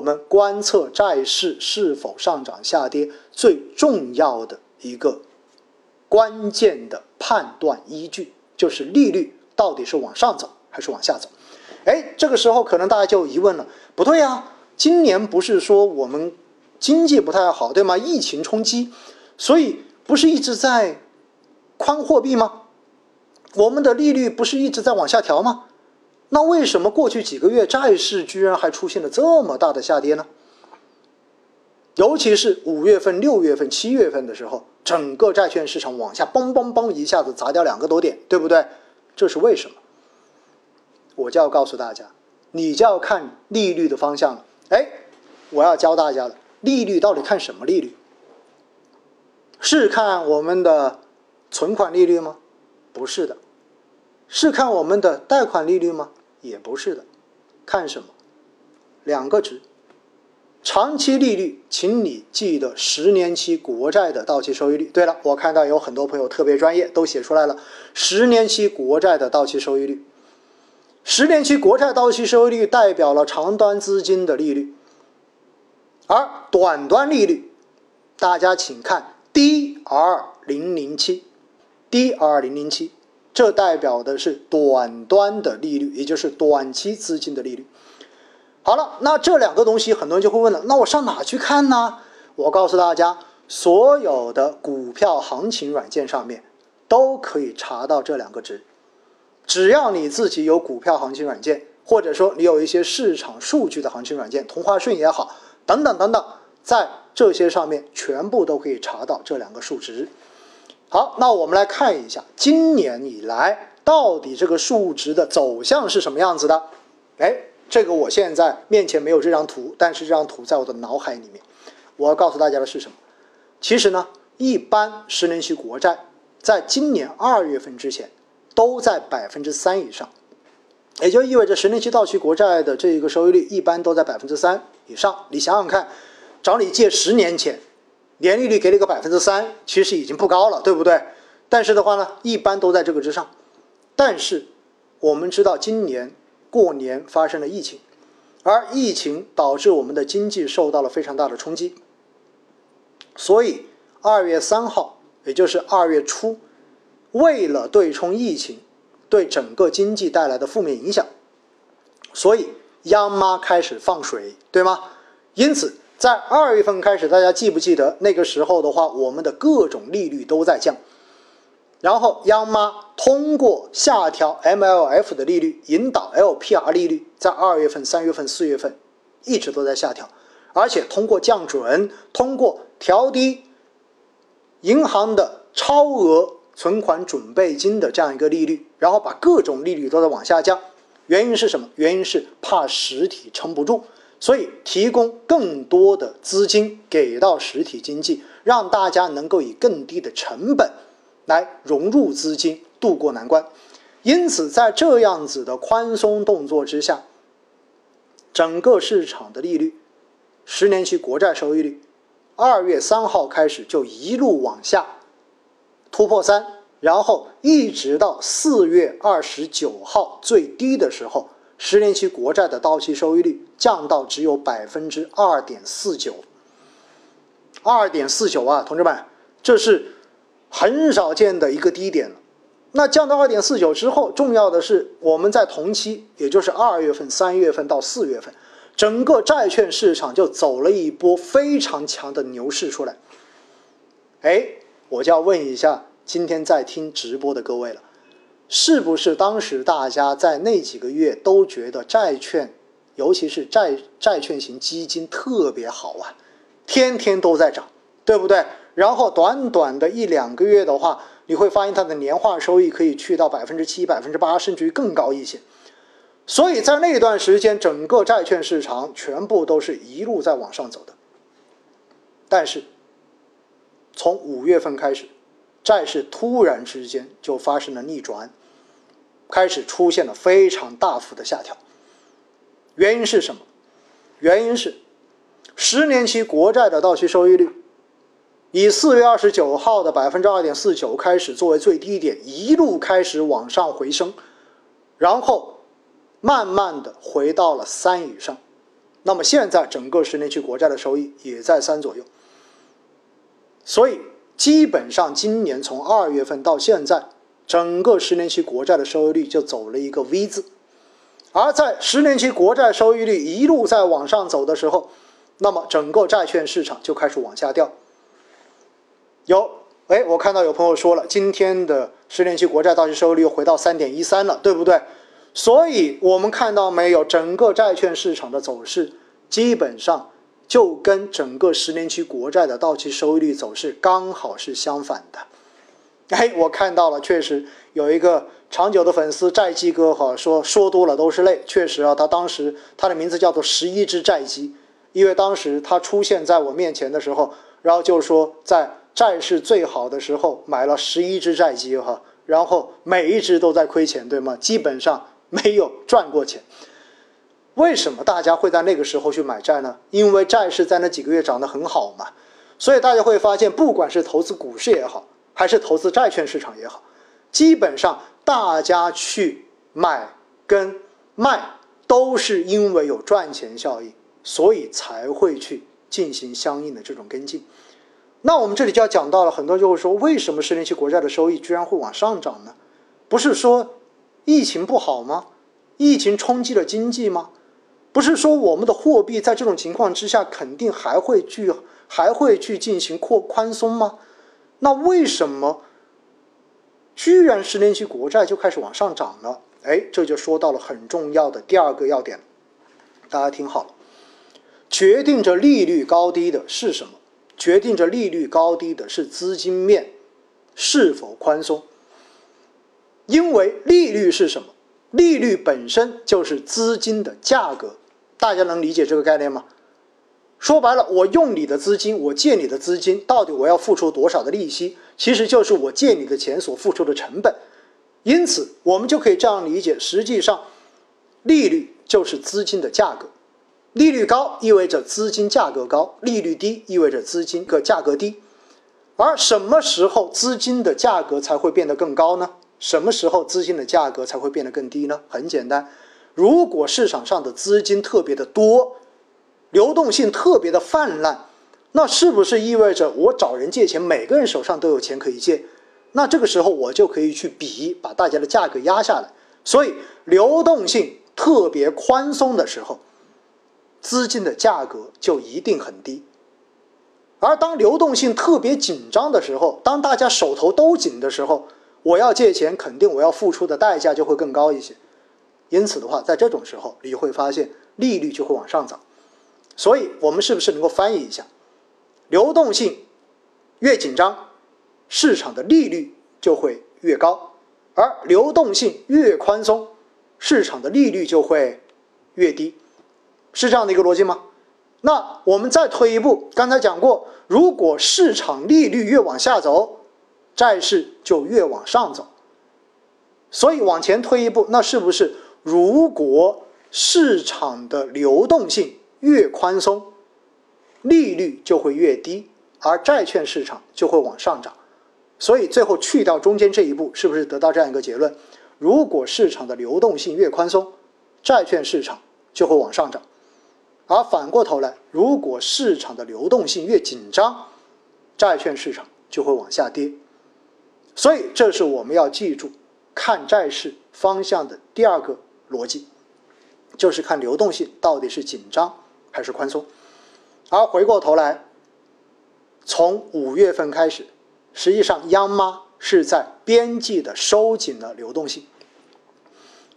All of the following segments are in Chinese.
我们观测债市是否上涨下跌最重要的一个关键的判断依据，就是利率到底是往上走还是往下走。哎，这个时候可能大家就有疑问了，不对呀，今年不是说我们经济不太好，对吗？疫情冲击，所以不是一直在宽货币吗？我们的利率不是一直在往下调吗？那为什么过去几个月债市居然还出现了这么大的下跌呢？尤其是五月份、六月份、七月份的时候，整个债券市场往下嘣嘣嘣一下子砸掉两个多点，对不对？这是为什么？我就要告诉大家，你就要看利率的方向了。哎，我要教大家了，利率到底看什么利率？是看我们的存款利率吗？不是的。是看我们的贷款利率吗？也不是的。看什么？两个值。长期利率，请你记得十年期国债的到期收益率。对了，我看到有很多朋友特别专业，都写出来了。十年期国债的到期收益率。十年期国债到期收益率代表了长端资金的利率，而短端利率，大家请看 DR 零零七，DR 零零七，这代表的是短端的利率，也就是短期资金的利率。好了，那这两个东西，很多人就会问了，那我上哪去看呢？我告诉大家，所有的股票行情软件上面都可以查到这两个值。只要你自己有股票行情软件，或者说你有一些市场数据的行情软件，同花顺也好，等等等等，在这些上面全部都可以查到这两个数值。好，那我们来看一下今年以来到底这个数值的走向是什么样子的。哎，这个我现在面前没有这张图，但是这张图在我的脑海里面。我要告诉大家的是什么？其实呢，一般十年期国债在今年二月份之前。都在百分之三以上，也就意味着十年期到期国债的这一个收益率一般都在百分之三以上。你想想看，找你借十年钱，年利率给你个百分之三，其实已经不高了，对不对？但是的话呢，一般都在这个之上。但是我们知道，今年过年发生了疫情，而疫情导致我们的经济受到了非常大的冲击，所以二月三号，也就是二月初。为了对冲疫情对整个经济带来的负面影响，所以央妈开始放水，对吗？因此，在二月份开始，大家记不记得那个时候的话，我们的各种利率都在降，然后央妈通过下调 MLF 的利率，引导 LPR 利率在二月份、三月份、四月份一直都在下调，而且通过降准，通过调低银行的超额。存款准备金的这样一个利率，然后把各种利率都在往下降，原因是什么？原因是怕实体撑不住，所以提供更多的资金给到实体经济，让大家能够以更低的成本来融入资金，渡过难关。因此，在这样子的宽松动作之下，整个市场的利率，十年期国债收益率，二月三号开始就一路往下。突破三，然后一直到四月二十九号最低的时候，十年期国债的到期收益率降到只有百分之二点四九。二点四九啊，同志们，这是很少见的一个低点了。那降到二点四九之后，重要的是我们在同期，也就是二月份、三月份到四月份，整个债券市场就走了一波非常强的牛市出来。哎。我就要问一下，今天在听直播的各位了，是不是当时大家在那几个月都觉得债券，尤其是债债券型基金特别好啊，天天都在涨，对不对？然后短短的一两个月的话，你会发现它的年化收益可以去到百分之七、百分之八，甚至于更高一些。所以在那段时间，整个债券市场全部都是一路在往上走的。但是。从五月份开始，债市突然之间就发生了逆转，开始出现了非常大幅的下调。原因是什么？原因是十年期国债的到期收益率以四月二十九号的百分之二点四九开始作为最低点，一路开始往上回升，然后慢慢的回到了三以上，那么现在整个十年期国债的收益也在三左右，所以基本上今年从二月份到现在，整个十年期国债的收益率就走了一个 V 字。而在十年期国债收益率一路在往上走的时候，那么整个债券市场就开始往下掉。有，哎，我看到有朋友说了，今天的十年期国债到期收益率又回到三点一三了，对不对？所以我们看到没有，整个债券市场的走势基本上就跟整个十年期国债的到期收益率走势刚好是相反的。哎，我看到了，确实有一个长久的粉丝债基哥哈说说多了都是泪，确实啊，他当时他的名字叫做十一只债基，因为当时他出现在我面前的时候，然后就说在债市最好的时候买了十一只债基哈，然后每一只都在亏钱，对吗？基本上。没有赚过钱，为什么大家会在那个时候去买债呢？因为债市在那几个月涨得很好嘛，所以大家会发现，不管是投资股市也好，还是投资债券市场也好，基本上大家去买跟卖都是因为有赚钱效应，所以才会去进行相应的这种跟进。那我们这里就要讲到了，很多就会说，为什么十年期国债的收益居然会往上涨呢？不是说。疫情不好吗？疫情冲击了经济吗？不是说我们的货币在这种情况之下肯定还会去还会去进行扩宽松吗？那为什么居然十年期国债就开始往上涨了？哎，这就说到了很重要的第二个要点，大家听好了，决定着利率高低的是什么？决定着利率高低的是资金面是否宽松。因为利率是什么？利率本身就是资金的价格，大家能理解这个概念吗？说白了，我用你的资金，我借你的资金，到底我要付出多少的利息？其实就是我借你的钱所付出的成本。因此，我们就可以这样理解：实际上，利率就是资金的价格。利率高意味着资金价格高，利率低意味着资金个价格低。而什么时候资金的价格才会变得更高呢？什么时候资金的价格才会变得更低呢？很简单，如果市场上的资金特别的多，流动性特别的泛滥，那是不是意味着我找人借钱，每个人手上都有钱可以借？那这个时候我就可以去比，把大家的价格压下来。所以流动性特别宽松的时候，资金的价格就一定很低。而当流动性特别紧张的时候，当大家手头都紧的时候，我要借钱，肯定我要付出的代价就会更高一些。因此的话，在这种时候，你会发现利率就会往上涨。所以，我们是不是能够翻译一下？流动性越紧张，市场的利率就会越高；而流动性越宽松，市场的利率就会越低。是这样的一个逻辑吗？那我们再退一步，刚才讲过，如果市场利率越往下走。债市就越往上走，所以往前推一步，那是不是如果市场的流动性越宽松，利率就会越低，而债券市场就会往上涨？所以最后去掉中间这一步，是不是得到这样一个结论？如果市场的流动性越宽松，债券市场就会往上涨，而反过头来，如果市场的流动性越紧张，债券市场就会往下跌。所以，这是我们要记住看债市方向的第二个逻辑，就是看流动性到底是紧张还是宽松。而回过头来，从五月份开始，实际上央妈是在边际的收紧了流动性。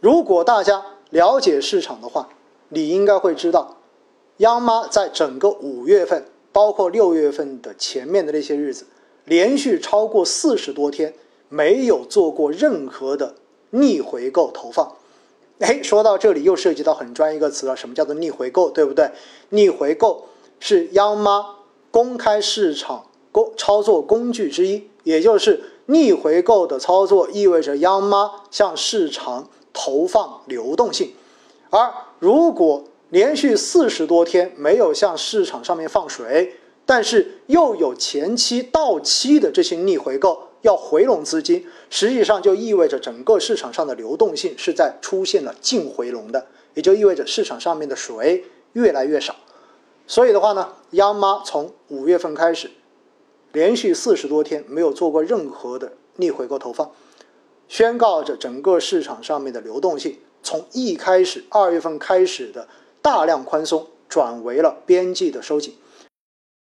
如果大家了解市场的话，你应该会知道，央妈在整个五月份，包括六月份的前面的那些日子。连续超过四十多天没有做过任何的逆回购投放，哎，说到这里又涉及到很专业一个词了，什么叫做逆回购，对不对？逆回购是央妈公开市场工操作工具之一，也就是逆回购的操作意味着央妈向市场投放流动性，而如果连续四十多天没有向市场上面放水。但是又有前期到期的这些逆回购要回笼资金，实际上就意味着整个市场上的流动性是在出现了净回笼的，也就意味着市场上面的水越来越少。所以的话呢，央妈从五月份开始，连续四十多天没有做过任何的逆回购投放，宣告着整个市场上面的流动性从一开始二月份开始的大量宽松，转为了边际的收紧。